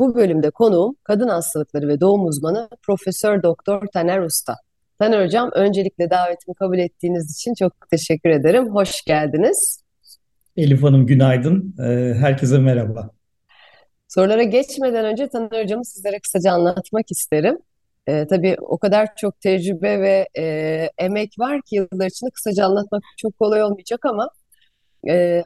Bu bölümde konuğum kadın hastalıkları ve doğum uzmanı Profesör Doktor Taner Usta. Taner Hocam öncelikle davetimi kabul ettiğiniz için çok teşekkür ederim. Hoş geldiniz. Elif Hanım günaydın. Ee, herkese merhaba. Sorulara geçmeden önce Taner Hocam'ı sizlere kısaca anlatmak isterim. Ee, tabii o kadar çok tecrübe ve e, emek var ki yıllar içinde kısaca anlatmak çok kolay olmayacak ama e,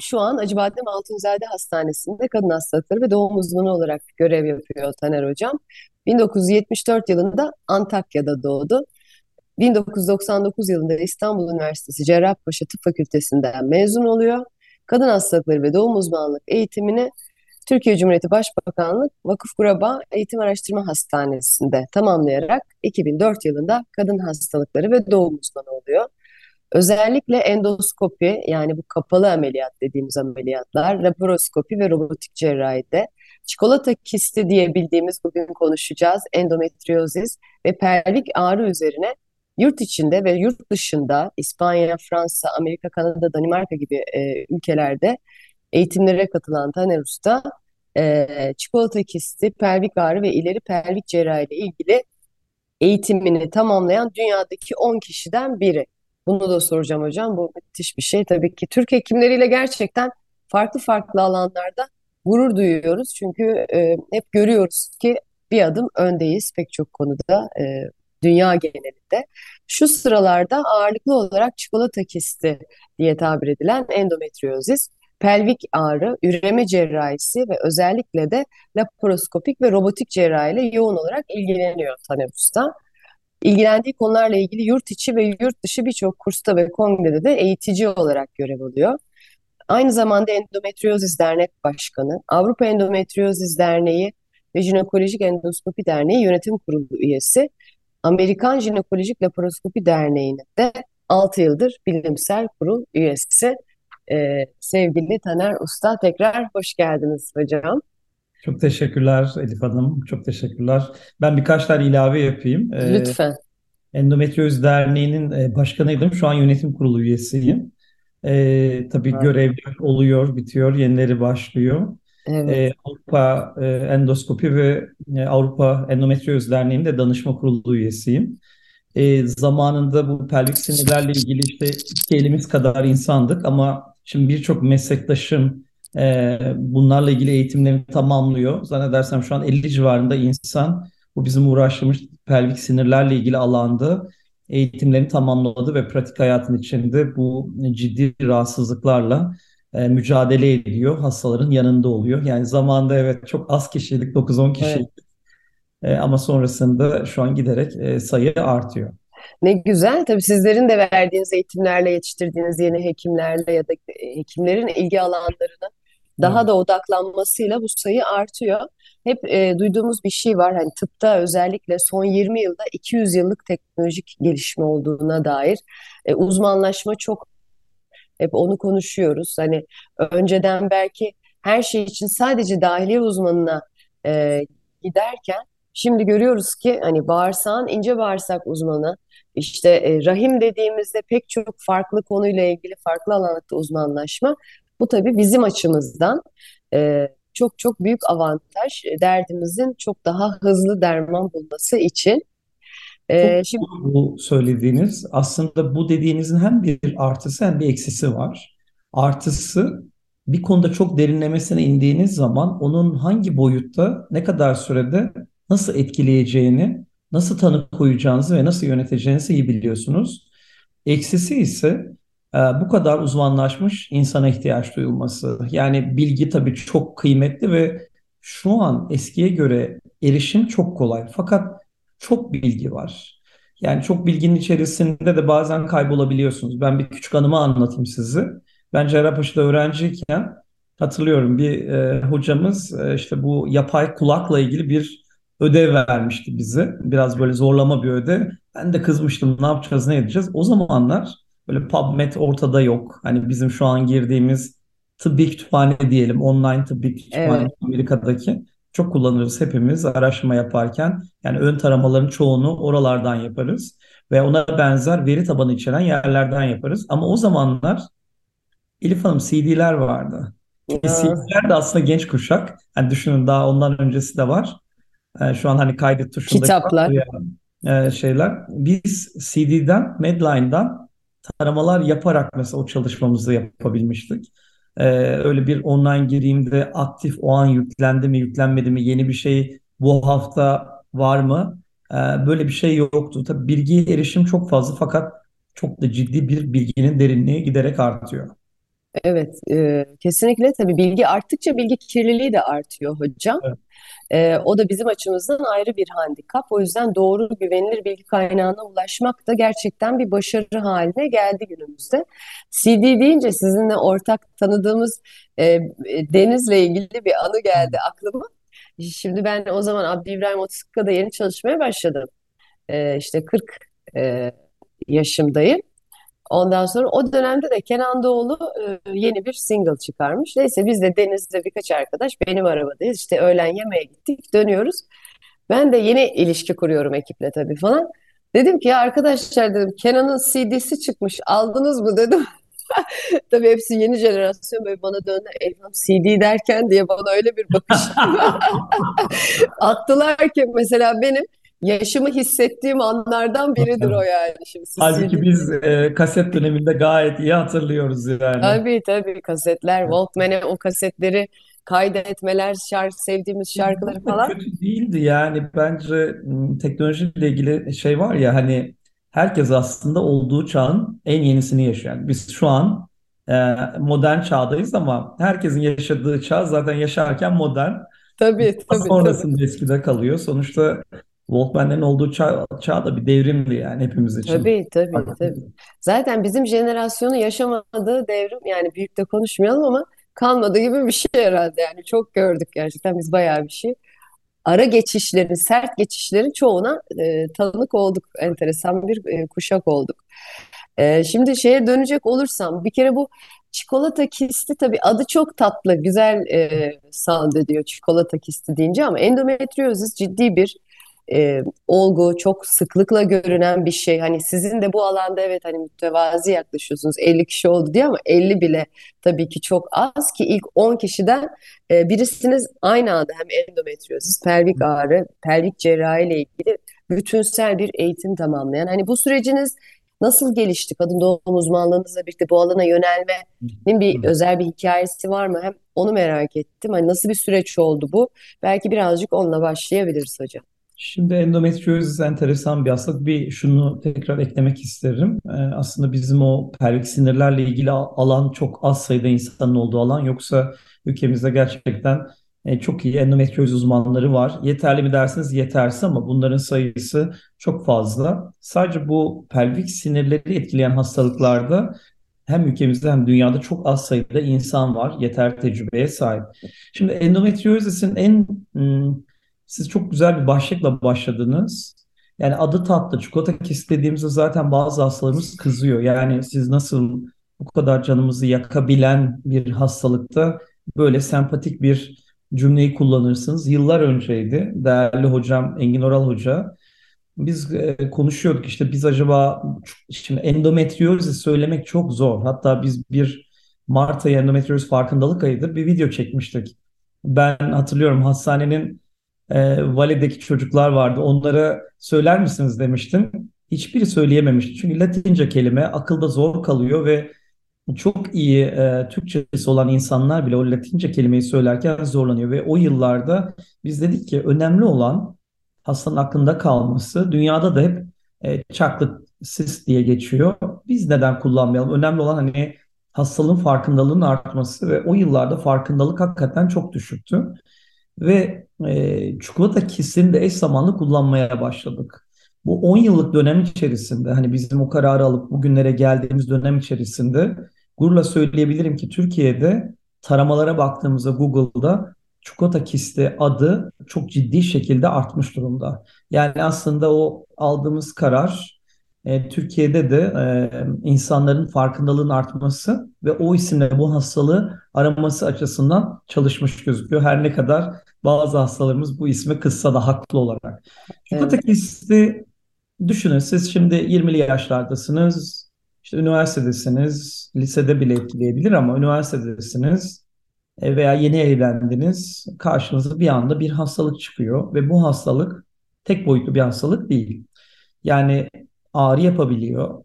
şu an Acıbadem Altunzade Hastanesi'nde kadın hastalıkları ve doğum uzmanı olarak görev yapıyor Taner Hocam. 1974 yılında Antakya'da doğdu. 1999 yılında İstanbul Üniversitesi Cerrahpaşa Tıp Fakültesinden mezun oluyor. Kadın hastalıkları ve doğum uzmanlık eğitimini Türkiye Cumhuriyeti Başbakanlık Vakıf Kuraba Eğitim Araştırma Hastanesi'nde tamamlayarak 2004 yılında kadın hastalıkları ve doğum uzmanı oluyor. Özellikle endoskopi yani bu kapalı ameliyat dediğimiz ameliyatlar, laparoskopi ve robotik cerrahide, çikolata kisti diye bildiğimiz bugün konuşacağız endometriozis ve pelvik ağrı üzerine yurt içinde ve yurt dışında İspanya, Fransa, Amerika, Kanada, Danimarka gibi e, ülkelerde eğitimlere katılan Taner Usta e, çikolata kisti, pelvik ağrı ve ileri pelvik cerrahi ile ilgili eğitimini tamamlayan dünyadaki 10 kişiden biri. Bunu da soracağım hocam. Bu müthiş bir şey. Tabii ki Türk hekimleriyle gerçekten farklı farklı alanlarda gurur duyuyoruz. Çünkü e, hep görüyoruz ki bir adım öndeyiz pek çok konuda e, dünya genelinde. Şu sıralarda ağırlıklı olarak çikolata kisti diye tabir edilen endometriozis, pelvik ağrı, üreme cerrahisi ve özellikle de laparoskopik ve robotik cerrahiyle yoğun olarak ilgileniyor Taner Usta. İlgilendiği konularla ilgili yurt içi ve yurt dışı birçok kursta ve kongrede de eğitici olarak görev alıyor. Aynı zamanda Endometriozis Dernek Başkanı, Avrupa Endometriozis Derneği ve Jinekolojik Endoskopi Derneği Yönetim Kurulu üyesi, Amerikan Jinekolojik Laparoskopi Derneği'nin de 6 yıldır bilimsel kurul üyesi. Ee, sevgili Taner Usta tekrar hoş geldiniz hocam. Çok teşekkürler Elif Hanım. Çok teşekkürler. Ben birkaç tane ilave yapayım. Ee, Lütfen. Endometrioz Derneği'nin e, başkanıydım. Şu an yönetim kurulu üyesiyim. Ee, tabii evet. görevler oluyor, bitiyor, yenileri başlıyor. Evet. Ee, Avrupa e, Endoskopi ve e, Avrupa Endometrioz Derneği'nin de danışma kurulu üyesiyim. E, zamanında bu pelvik sinirlerle ilgili işte iki elimiz kadar insandık ama şimdi birçok meslektaşım e, bunlarla ilgili eğitimlerini tamamlıyor. Zannedersem şu an 50 civarında insan bu bizim uğraştığımız pelvik sinirlerle ilgili alanda eğitimlerini tamamladı ve pratik hayatın içinde bu ciddi rahatsızlıklarla e, mücadele ediyor. Hastaların yanında oluyor. Yani zamanda evet çok az kişiydik, 9-10 kişiydik. Evet. E, ama sonrasında şu an giderek e, sayı artıyor. Ne güzel. Tabii sizlerin de verdiğiniz eğitimlerle yetiştirdiğiniz yeni hekimlerle ya da e, hekimlerin ilgi alanlarına daha da odaklanmasıyla bu sayı artıyor. Hep e, duyduğumuz bir şey var hani tıpta özellikle son 20 yılda 200 yıllık teknolojik gelişme olduğuna dair e, uzmanlaşma çok hep onu konuşuyoruz. Hani önceden belki her şey için sadece dahiliye uzmanına e, giderken şimdi görüyoruz ki hani bağırsağın ince bağırsak uzmanı işte e, rahim dediğimizde pek çok farklı konuyla ilgili farklı alanlarda uzmanlaşma bu tabii bizim açımızdan e, çok çok büyük avantaj e, derdimizin çok daha hızlı derman bulması için. E, şimdi bu söylediğiniz aslında bu dediğinizin hem bir artısı hem bir eksisi var. Artısı bir konuda çok derinlemesine indiğiniz zaman onun hangi boyutta, ne kadar sürede nasıl etkileyeceğini, nasıl tanı koyacağınızı ve nasıl yöneteceğinizi iyi biliyorsunuz. Eksisi ise ee, bu kadar uzmanlaşmış insana ihtiyaç duyulması. Yani bilgi tabii çok kıymetli ve şu an eskiye göre erişim çok kolay. Fakat çok bilgi var. Yani çok bilginin içerisinde de bazen kaybolabiliyorsunuz. Ben bir küçük anımı anlatayım sizi. Ben Cerrahpaşa'da öğrenciyken hatırlıyorum bir e, hocamız e, işte bu yapay kulakla ilgili bir ödev vermişti bize. Biraz böyle zorlama bir ödev. Ben de kızmıştım ne yapacağız ne edeceğiz. O zamanlar böyle PubMed ortada yok. Hani bizim şu an girdiğimiz tıbbi kütüphane diyelim. Online tıbbi kütüphane Evet. Amerika'daki. Çok kullanırız hepimiz araştırma yaparken. Yani ön taramaların çoğunu oralardan yaparız. Ve ona benzer veri tabanı içeren yerlerden yaparız. Ama o zamanlar Elif Hanım CD'ler vardı. CD'ler de aslında genç kuşak. Hani düşünün daha ondan öncesi de var. Ee, şu an hani kaydet tuşundaki kitaplar. e, şeyler. Biz CD'den, Medline'dan taramalar yaparak mesela o çalışmamızı yapabilmiştik. Ee, öyle bir online gireyimde aktif o an yüklendi mi, yüklenmedi mi, yeni bir şey bu hafta var mı? Ee, böyle bir şey yoktu. Tabii bilgiye erişim çok fazla fakat çok da ciddi bir bilginin derinliği giderek artıyor. Evet, e, kesinlikle tabii bilgi arttıkça bilgi kirliliği de artıyor hocam. Evet. E, o da bizim açımızdan ayrı bir handikap. O yüzden doğru güvenilir bilgi kaynağına ulaşmak da gerçekten bir başarı haline geldi günümüzde. CD deyince sizinle ortak tanıdığımız e, Deniz'le ilgili bir anı geldi aklıma. Şimdi ben o zaman Abdi İbrahim Otiska'da yeni çalışmaya başladım. E, işte 40 e, yaşımdayım. Ondan sonra o dönemde de Kenan Doğulu e, yeni bir single çıkarmış. Neyse biz de Deniz'le birkaç arkadaş benim arabadayız. İşte öğlen yemeğe gittik, dönüyoruz. Ben de yeni ilişki kuruyorum ekiple tabii falan. Dedim ki ya arkadaşlar dedim Kenan'ın CD'si çıkmış aldınız mı dedim. Tabii hepsi yeni jenerasyon böyle bana döndü. Elham CD derken diye bana öyle bir bakış attılar ki mesela benim yaşımı hissettiğim anlardan biridir o yani. Şimdi Halbuki biz e, kaset döneminde gayet iyi hatırlıyoruz yani. Tabii tabii kasetler, Walkman'e o kasetleri kaydetmeler, şarkı, sevdiğimiz şarkıları falan. Kötü değildi yani bence teknolojiyle ilgili şey var ya hani herkes aslında olduğu çağın en yenisini yaşıyor. Yani biz şu an e, modern çağdayız ama herkesin yaşadığı çağ zaten yaşarken modern. Tabii tabii tabii. sonrasında eskide kalıyor. Sonuçta Walkman'lerin olduğu çağ, çağ da bir devrimdi yani hepimiz için. Tabii tabii tabii. Zaten bizim jenerasyonu yaşamadığı devrim yani büyük de konuşmayalım ama kalmadı gibi bir şey herhalde yani çok gördük gerçekten biz bayağı bir şey. Ara geçişlerin, sert geçişlerin çoğuna e, tanık olduk. Enteresan bir e, kuşak olduk. E, şimdi şeye dönecek olursam bir kere bu çikolata kisti tabii adı çok tatlı, güzel e, sound ediyor çikolata kisti deyince ama endometriozis ciddi bir e, olgu, çok sıklıkla görünen bir şey. Hani sizin de bu alanda evet hani mütevazi yaklaşıyorsunuz 50 kişi oldu diye ama 50 bile tabii ki çok az ki ilk 10 kişiden e, birisiniz aynı anda hem endometriozis, pelvik ağrı, pelvik cerrahi ile ilgili bütünsel bir eğitim tamamlayan. Hani bu süreciniz nasıl gelişti? Kadın doğum uzmanlığınızla birlikte bu alana yönelmenin bir özel bir hikayesi var mı? Hem onu merak ettim. Hani nasıl bir süreç oldu bu? Belki birazcık onunla başlayabiliriz hocam. Şimdi endometriozis enteresan bir hastalık. Bir şunu tekrar eklemek isterim. Ee, aslında bizim o pelvik sinirlerle ilgili alan çok az sayıda insanın olduğu alan. Yoksa ülkemizde gerçekten e, çok iyi endometriozis uzmanları var. Yeterli mi dersiniz? Yetersiz ama bunların sayısı çok fazla. Sadece bu pelvik sinirleri etkileyen hastalıklarda hem ülkemizde hem dünyada çok az sayıda insan var. Yeter tecrübeye sahip. Şimdi endometriozis'in en hmm, siz çok güzel bir başlıkla başladınız. Yani adı tatlı. Çikolata kisti dediğimizde zaten bazı hastalarımız kızıyor. Yani siz nasıl bu kadar canımızı yakabilen bir hastalıkta böyle sempatik bir cümleyi kullanırsınız. Yıllar önceydi. Değerli hocam Engin Oral Hoca. Biz e, konuşuyorduk işte biz acaba şimdi endometriozis söylemek çok zor. Hatta biz bir Mart ayı endometriozis farkındalık ayıdır bir video çekmiştik. Ben hatırlıyorum hastanenin e, Vale'deki çocuklar vardı. Onlara söyler misiniz demiştim. Hiçbiri söyleyememişti. Çünkü Latince kelime akılda zor kalıyor ve çok iyi e, Türkçesi olan insanlar bile o Latince kelimeyi söylerken zorlanıyor. Ve o yıllarda biz dedik ki önemli olan hastanın aklında kalması. Dünyada da hep e, chocolate cyst diye geçiyor. Biz neden kullanmayalım? Önemli olan hani hastalığın farkındalığının artması ve o yıllarda farkındalık hakikaten çok düşüktü ve e, çikolata kistini de eş zamanlı kullanmaya başladık. Bu 10 yıllık dönem içerisinde hani bizim o kararı alıp bugünlere geldiğimiz dönem içerisinde gururla söyleyebilirim ki Türkiye'de taramalara baktığımızda Google'da çikolata kisti adı çok ciddi şekilde artmış durumda. Yani aslında o aldığımız karar e, Türkiye'de de e, insanların farkındalığın artması ve o isimle bu hastalığı araması açısından çalışmış gözüküyor. Her ne kadar bazı hastalarımız bu isme kızsa da haklı olarak. Çikolata evet. kisti düşünün siz şimdi 20'li yaşlardasınız, işte üniversitedesiniz, lisede bile etkileyebilir ama üniversitedesiniz e, veya yeni evlendiniz, karşınıza bir anda bir hastalık çıkıyor ve bu hastalık tek boyutlu bir hastalık değil. Yani ağrı yapabiliyor,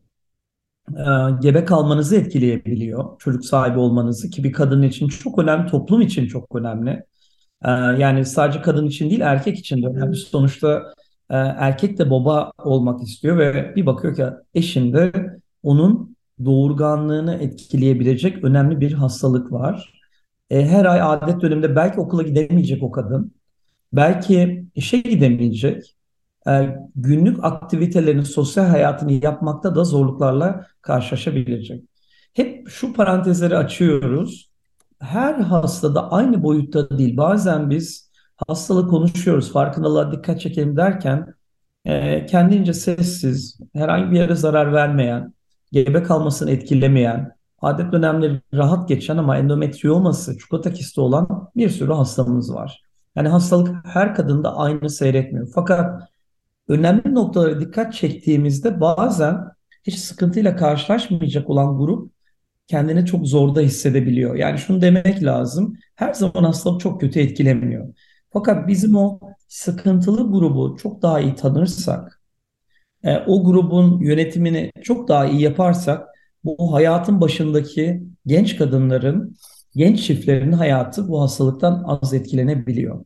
e, gebe kalmanızı etkileyebiliyor, çocuk sahibi olmanızı ki bir kadın için çok önemli, toplum için çok önemli. E, yani sadece kadın için değil, erkek için de önemli. Sonuçta erkek de baba olmak istiyor ve bir bakıyor ki eşinde onun doğurganlığını etkileyebilecek önemli bir hastalık var. E, her ay adet döneminde belki okula gidemeyecek o kadın. Belki işe gidemeyecek. E, günlük aktivitelerini, sosyal hayatını yapmakta da zorluklarla karşılaşabilecek. Hep şu parantezleri açıyoruz. Her hastada aynı boyutta değil. Bazen biz hastalığı konuşuyoruz, farkındalığa dikkat çekelim derken e, kendince sessiz, herhangi bir yere zarar vermeyen, gebe kalmasını etkilemeyen, adet dönemleri rahat geçen ama endometrioması, çikolata kisti olan bir sürü hastamız var. Yani hastalık her kadında aynı seyretmiyor. Fakat önemli noktalara dikkat çektiğimizde bazen hiç sıkıntıyla karşılaşmayacak olan grup kendini çok zorda hissedebiliyor. Yani şunu demek lazım. Her zaman hastalık çok kötü etkilemiyor. Fakat bizim o sıkıntılı grubu çok daha iyi tanırsak, e, o grubun yönetimini çok daha iyi yaparsak bu hayatın başındaki genç kadınların, genç çiftlerin hayatı bu hastalıktan az etkilenebiliyor.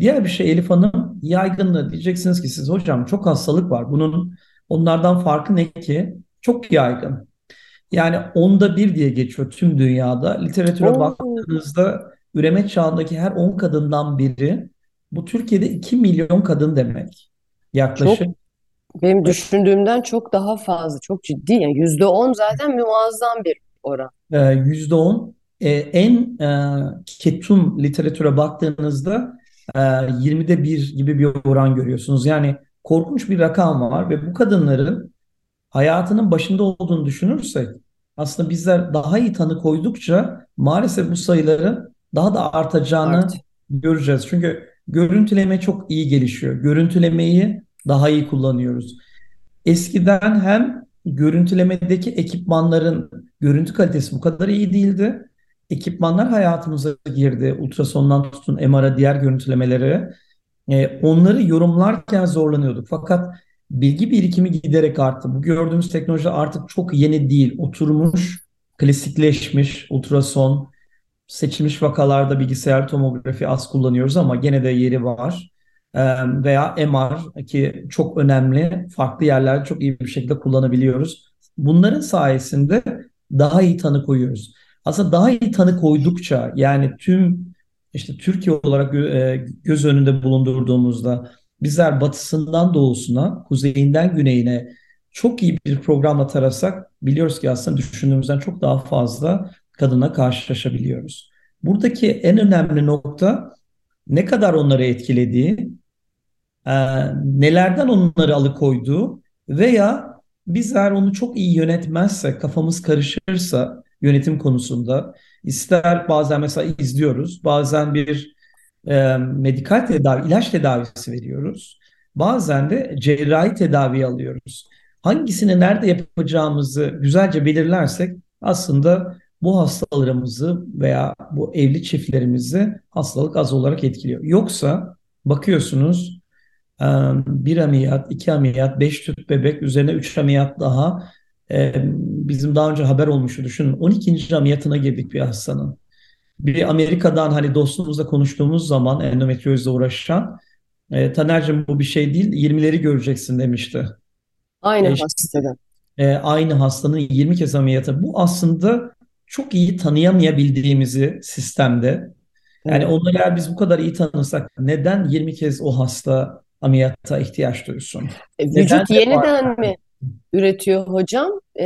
Diğer bir şey Elif Hanım yaygınlığı diyeceksiniz ki siz hocam çok hastalık var. Bunun onlardan farkı ne ki? Çok yaygın. Yani onda bir diye geçiyor tüm dünyada. Literatüre Oo. baktığınızda üreme çağındaki her 10 kadından biri bu Türkiye'de 2 milyon kadın demek. Yaklaşık. Çok benim düşündüğümden çok daha fazla, çok ciddi. Yani yüzde on zaten muazzam bir oran. Ee, yüzde on. Ee, en e, ketum literatüre baktığınızda e, 20'de bir gibi bir oran görüyorsunuz. Yani korkunç bir rakam var ve bu kadınların hayatının başında olduğunu düşünürsek aslında bizler daha iyi tanı koydukça maalesef bu sayıların daha da artacağını Art. göreceğiz. Çünkü görüntüleme çok iyi gelişiyor. Görüntülemeyi daha iyi kullanıyoruz. Eskiden hem görüntülemedeki ekipmanların görüntü kalitesi bu kadar iyi değildi. Ekipmanlar hayatımıza girdi. Ultrasondan tutun MR'a diğer görüntülemeleri. E, onları yorumlarken zorlanıyorduk. Fakat bilgi birikimi giderek arttı. Bu gördüğümüz teknoloji artık çok yeni değil. Oturmuş, klasikleşmiş ultrason, seçilmiş vakalarda bilgisayar tomografi az kullanıyoruz ama gene de yeri var veya MR ki çok önemli farklı yerlerde çok iyi bir şekilde kullanabiliyoruz. Bunların sayesinde daha iyi tanı koyuyoruz. Aslında daha iyi tanı koydukça yani tüm işte Türkiye olarak göz önünde bulundurduğumuzda bizler batısından doğusuna, kuzeyinden güneyine çok iyi bir programla tarasak biliyoruz ki aslında düşündüğümüzden çok daha fazla kadına karşılaşabiliyoruz. Buradaki en önemli nokta ne kadar onları etkilediği, e, nelerden onları alıkoyduğu veya bizler onu çok iyi yönetmezse, kafamız karışırsa yönetim konusunda ister bazen mesela izliyoruz, bazen bir e, medikal tedavi, ilaç tedavisi veriyoruz. Bazen de cerrahi tedavi alıyoruz. Hangisini nerede yapacağımızı güzelce belirlersek aslında bu hastalarımızı veya bu evli çiftlerimizi hastalık az olarak etkiliyor. Yoksa bakıyorsunuz bir ameliyat, iki ameliyat, beş tüp bebek üzerine üç ameliyat daha bizim daha önce haber olmuştu düşünün 12. ameliyatına girdik bir hastanın. Bir Amerika'dan hani dostumuzla konuştuğumuz zaman endometriozla uğraşan e, Taner'cim bu bir şey değil 20'leri göreceksin demişti. Aynı e, hastada. E, aynı hastanın 20 kez ameliyatı. Bu aslında çok iyi tanıyamayabildiğimizi sistemde yani evet. onları eğer biz bu kadar iyi tanırsak neden 20 kez o hasta ameliyata ihtiyaç duysun? E, vücut neden yeniden var? mi üretiyor hocam? Ee,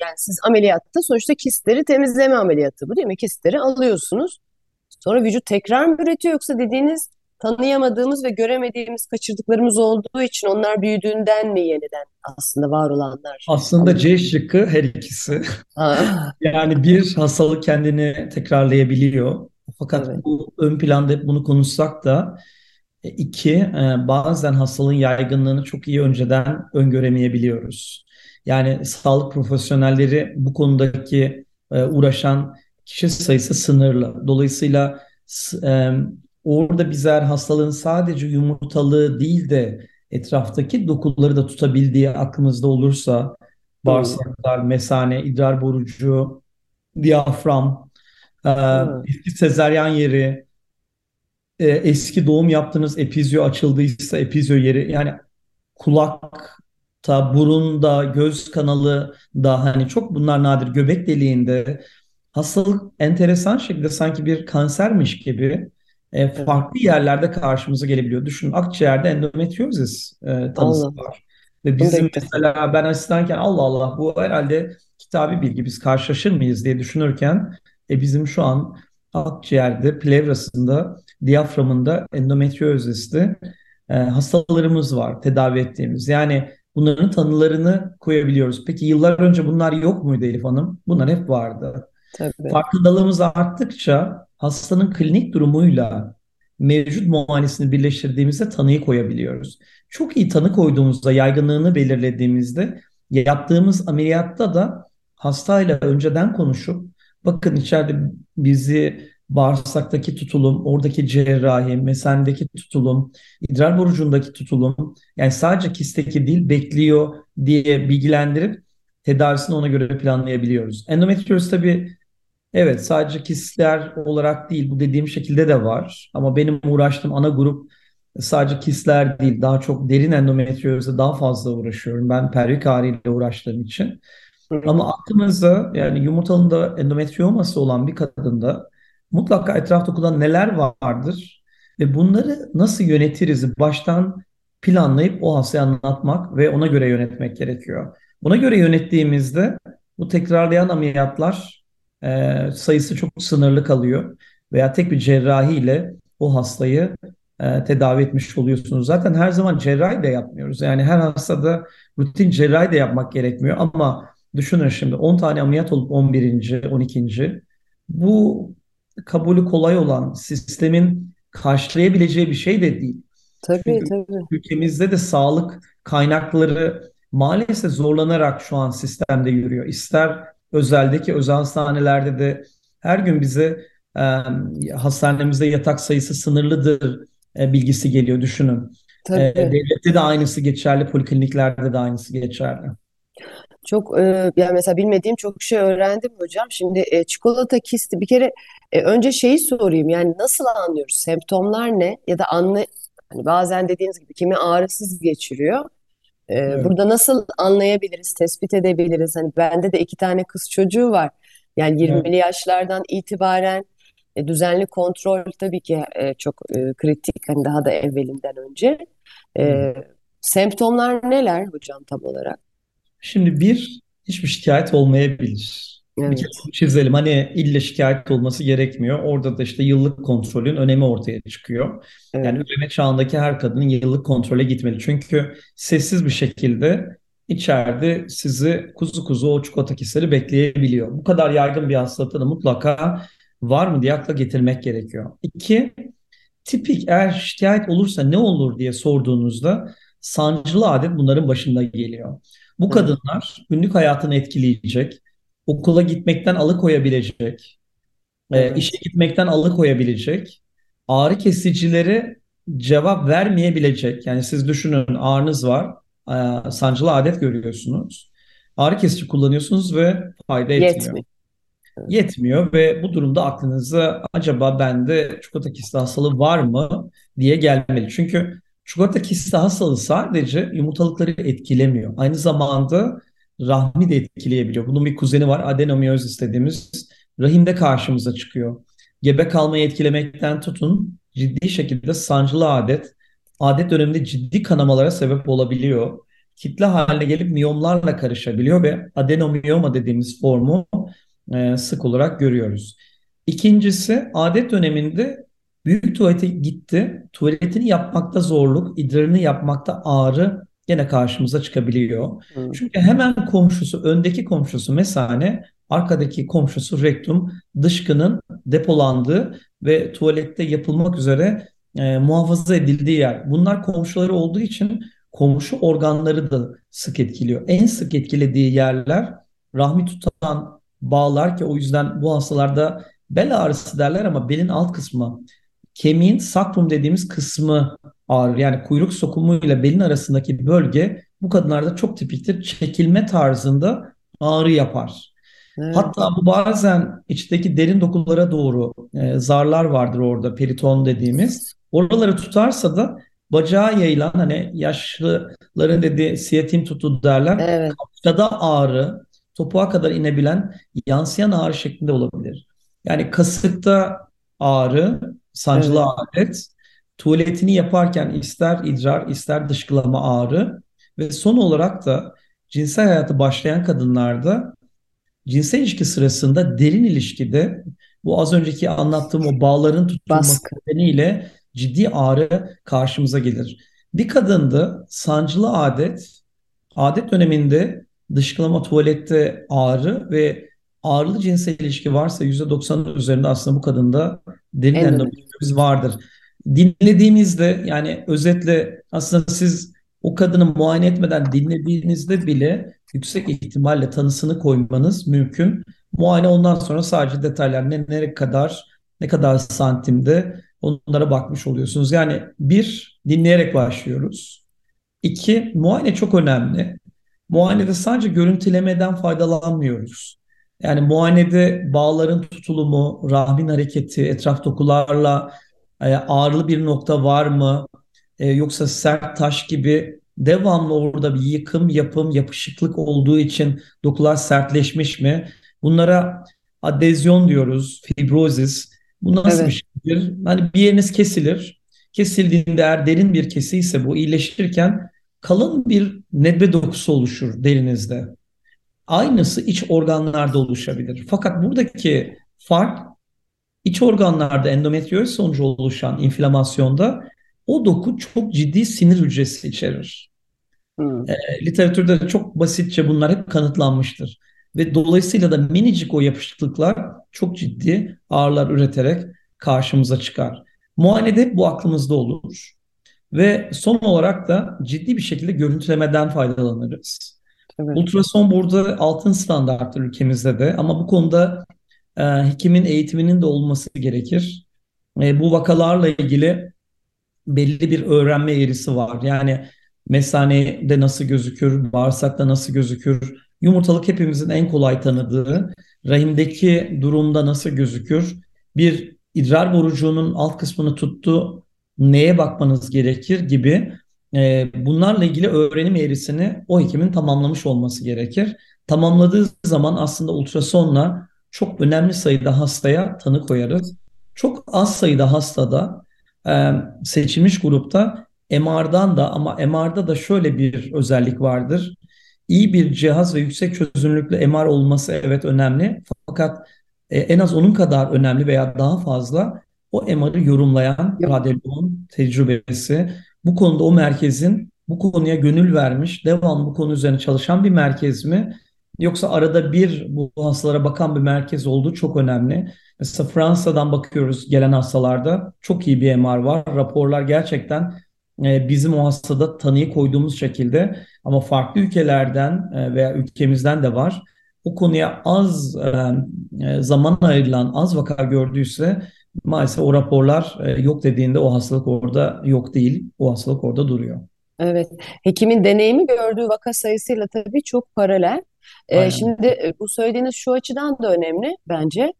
yani siz ameliyatta sonuçta kistleri temizleme ameliyatı bu değil mi? Kistleri alıyorsunuz. Sonra vücut tekrar mı üretiyor yoksa dediğiniz tanıyamadığımız ve göremediğimiz kaçırdıklarımız olduğu için onlar büyüdüğünden mi yeniden aslında var olanlar? Aslında C şıkkı her ikisi. Yani bir hastalık kendini tekrarlayabiliyor. Fakat evet. bu ön planda hep bunu konuşsak da e, iki e, bazen hastalığın yaygınlığını çok iyi önceden öngöremeyebiliyoruz. Yani sağlık profesyonelleri bu konudaki e, uğraşan kişi sayısı sınırlı. Dolayısıyla e, orada bizler hastalığın sadece yumurtalığı değil de etraftaki dokuları da tutabildiği aklımızda olursa bağırsaklar, mesane, idrar borucu, diyafram, e, sezaryen yeri, e, eski doğum yaptığınız epizyo açıldıysa epizyo yeri yani kulakta, burunda, göz kanalı da hani çok bunlar nadir göbek deliğinde hastalık enteresan şekilde sanki bir kansermiş gibi e, farklı yerlerde karşımıza gelebiliyor. Düşünün akciğerde endometriozis e, tanısı Allah. var. Ve bizim mesela ben asistanken Allah Allah bu herhalde kitabi bilgi biz karşılaşır mıyız diye düşünürken e, bizim şu an akciğerde, plevrasında, diyaframında endometriozisli e, hastalarımız var tedavi ettiğimiz. Yani bunların tanılarını koyabiliyoruz. Peki yıllar önce bunlar yok muydu Elif Hanım? Bunlar hep vardı. Tabii. Farkındalığımız arttıkça hastanın klinik durumuyla mevcut muayenesini birleştirdiğimizde tanıyı koyabiliyoruz. Çok iyi tanı koyduğumuzda, yaygınlığını belirlediğimizde yaptığımız ameliyatta da hastayla önceden konuşup bakın içeride bizi bağırsaktaki tutulum, oradaki cerrahi, mesendeki tutulum, idrar borucundaki tutulum yani sadece kistteki değil bekliyor diye bilgilendirip tedavisini ona göre planlayabiliyoruz. Endometrioz tabii Evet, sadece kistler olarak değil, bu dediğim şekilde de var. Ama benim uğraştığım ana grup sadece kistler değil, daha çok derin endometriozla daha fazla uğraşıyorum. Ben pelvik ağrıyla uğraştığım için. Ama aklımızda yani yumurtalığında endometrioması olan bir kadında mutlaka etraf dokuda neler vardır ve bunları nasıl yönetiriz baştan planlayıp o hastaya anlatmak ve ona göre yönetmek gerekiyor. Buna göre yönettiğimizde bu tekrarlayan ameliyatlar e, sayısı çok sınırlı kalıyor veya tek bir cerrahiyle o hastayı e, tedavi etmiş oluyorsunuz. Zaten her zaman cerrahi de yapmıyoruz. Yani her hastada rutin cerrahi de yapmak gerekmiyor ama düşünün şimdi 10 tane ameliyat olup 11. 12. bu kabulü kolay olan sistemin karşılayabileceği bir şey de değil. Tabii Çünkü tabii. ülkemizde de sağlık kaynakları maalesef zorlanarak şu an sistemde yürüyor. İster özeldeki özel hastanelerde de her gün bize e, hastanemizde yatak sayısı sınırlıdır e, bilgisi geliyor düşünün. E, Tabii. devlette de aynısı geçerli, polikliniklerde de aynısı geçerli. Çok e, yani mesela bilmediğim çok şey öğrendim hocam. Şimdi e, çikolata kisti bir kere e, önce şeyi sorayım. Yani nasıl anlıyoruz? Semptomlar ne? Ya da anla hani bazen dediğiniz gibi kimi ağrısız geçiriyor. E, Evet. burada nasıl anlayabiliriz, tespit edebiliriz? Hani bende de iki tane kız çocuğu var. Yani Evet. 20'li yaşlardan itibaren e, düzenli kontrol tabii ki e, çok e, kritik. Hani daha da evvelinden önce. E, semptomlar neler hocam tam olarak? Şimdi bir, hiçbir şikayet olmayabilir. Bir Evet. kere bunu çizelim. Hani illa şikayet olması gerekmiyor. Orada da işte yıllık kontrolün önemi ortaya çıkıyor. Evet. Yani üreme çağındaki her kadının yıllık kontrole gitmeli. Çünkü sessiz bir şekilde içeride sizi kuzu kuzu o çikolata kistleri bekleyebiliyor. Bu kadar yaygın bir hastalıkta da mutlaka var mı diye akla getirmek gerekiyor. İki, tipik eğer şikayet olursa ne olur diye sorduğunuzda sancılı adet bunların başında geliyor. Bu kadınlar günlük hayatını etkileyecek, okula gitmekten alıkoyabilecek, e, Evet. işe gitmekten alıkoyabilecek, ağrı kesicileri cevap vermeyebilecek. Yani siz düşünün ağrınız var, e, sancılı adet görüyorsunuz. Ağrı kesici kullanıyorsunuz ve fayda etmiyor. Yetmiyor. Yetmiyor ve bu durumda aklınıza acaba bende çikolata kisti hastalığı var mı diye gelmeli. Çünkü çikolata kisti hastalığı sadece yumurtalıkları etkilemiyor. Aynı zamanda rahmi de etkileyebiliyor. Bunun bir kuzeni var adenomiyozis dediğimiz rahimde karşımıza çıkıyor. Gebe kalmayı etkilemekten tutun ciddi şekilde sancılı adet, adet döneminde ciddi kanamalara sebep olabiliyor. Kitle haline gelip miyomlarla karışabiliyor ve adenomiyoma dediğimiz formu e, sık olarak görüyoruz. İkincisi adet döneminde büyük tuvalete gitti. Tuvaletini yapmakta zorluk, idrarını yapmakta ağrı gene karşımıza çıkabiliyor. Hı. Çünkü hemen komşusu, öndeki komşusu mesane, arkadaki komşusu rektum, dışkının depolandığı ve tuvalette yapılmak üzere e, muhafaza edildiği yer. Bunlar komşuları olduğu için komşu organları da sık etkiliyor. En sık etkilediği yerler rahmi tutan bağlar ki o yüzden bu hastalarda bel ağrısı derler ama belin alt kısmı kemiğin sakrum dediğimiz kısmı ağrır. Yani kuyruk sokumu ile belin arasındaki bölge bu kadınlarda çok tipiktir. Çekilme tarzında ağrı yapar. Evet. Hatta bu bazen içteki derin dokulara doğru e, zarlar vardır orada periton dediğimiz. Oraları tutarsa da bacağa yayılan hani yaşlıların dediği siyatim tutu derler. Evet. Kalçada ağrı, topuğa kadar inebilen yansıyan ağrı şeklinde olabilir. Yani kasıkta ağrı, sancılı adet, tuvaletini yaparken ister idrar ister dışkılama ağrı ve son olarak da cinsel hayatı başlayan kadınlarda cinsel ilişki sırasında derin ilişkide bu az önceki anlattığım o bağların tutulması nedeniyle ciddi ağrı karşımıza gelir. Bir kadında sancılı adet, adet döneminde dışkılama tuvalette ağrı ve ağrılı cinsel ilişki varsa %90'ın üzerinde aslında bu kadında derin endometrioz vardır. Dinlediğimizde yani özetle aslında siz o kadını muayene etmeden dinlediğinizde bile yüksek ihtimalle tanısını koymanız mümkün. Muayene ondan sonra sadece detaylar ne nereye kadar ne kadar santimde onlara bakmış oluyorsunuz. Yani bir dinleyerek başlıyoruz. İki muayene çok önemli. Muayenede sadece görüntülemeden faydalanmıyoruz. Yani muayenede bağların tutulumu, rahmin hareketi, etraf dokularla e, ağırlı bir nokta var mı? E, yoksa sert taş gibi devamlı orada bir yıkım, yapım, yapışıklık olduğu için dokular sertleşmiş mi? Bunlara adezyon diyoruz, fibrozis. Bu nasıl Evet. bir şeydir? Hani bir yeriniz kesilir. Kesildiğinde eğer derin bir kesiyse bu iyileştirirken kalın bir nedbe dokusu oluşur derinizde. Aynısı iç organlarda oluşabilir. Fakat buradaki fark iç organlarda endometrioz sonucu oluşan inflamasyonda o doku çok ciddi sinir hücresi içerir. Hı. E, literatürde de çok basitçe bunlar hep kanıtlanmıştır. Ve dolayısıyla da minicik o yapışıklıklar çok ciddi ağrılar üreterek karşımıza çıkar. Muayenede hep bu aklımızda olur. Ve son olarak da ciddi bir şekilde görüntülemeden faydalanırız. Evet. Ultrason burada altın standarttır ülkemizde de ama bu konuda e, hekimin eğitiminin de olması gerekir. E, bu vakalarla ilgili belli bir öğrenme eğrisi var. Yani mesanede nasıl gözükür, bağırsakta nasıl gözükür, yumurtalık hepimizin en kolay tanıdığı, rahimdeki durumda nasıl gözükür, bir idrar borucuğunun alt kısmını tuttu, neye bakmanız gerekir gibi e, bunlarla ilgili öğrenim eğrisini o hekimin tamamlamış olması gerekir. Tamamladığı zaman aslında ultrasonla çok önemli sayıda hastaya tanı koyarız. Çok az sayıda hastada e, seçilmiş grupta MR'dan da ama MR'da da şöyle bir özellik vardır. İyi bir cihaz ve yüksek çözünürlüklü MR olması evet önemli. Fakat e, en az onun kadar önemli veya daha fazla o MR'ı yorumlayan Yok. radyologun tecrübesi. Bu konuda o merkezin bu konuya gönül vermiş, devamlı bu konu üzerine çalışan bir merkez mi? Yoksa arada bir bu hastalara bakan bir merkez olduğu çok önemli. Mesela Fransa'dan bakıyoruz gelen hastalarda çok iyi bir MR var. Raporlar gerçekten e, bizim o hastada tanıyı koyduğumuz şekilde ama farklı ülkelerden e, veya ülkemizden de var. O konuya az e, zaman ayrılan, az vaka gördüyse maalesef o raporlar e, yok dediğinde o hastalık orada yok değil. O hastalık orada duruyor. Evet, hekimin deneyimi gördüğü vaka sayısıyla tabii çok paralel. Ee, Aynen. şimdi e, bu söylediğiniz şu açıdan da önemli bence.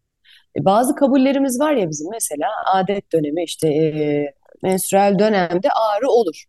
E, Bazı kabullerimiz var ya bizim mesela adet dönemi işte e, menstrual dönemde ağrı olur.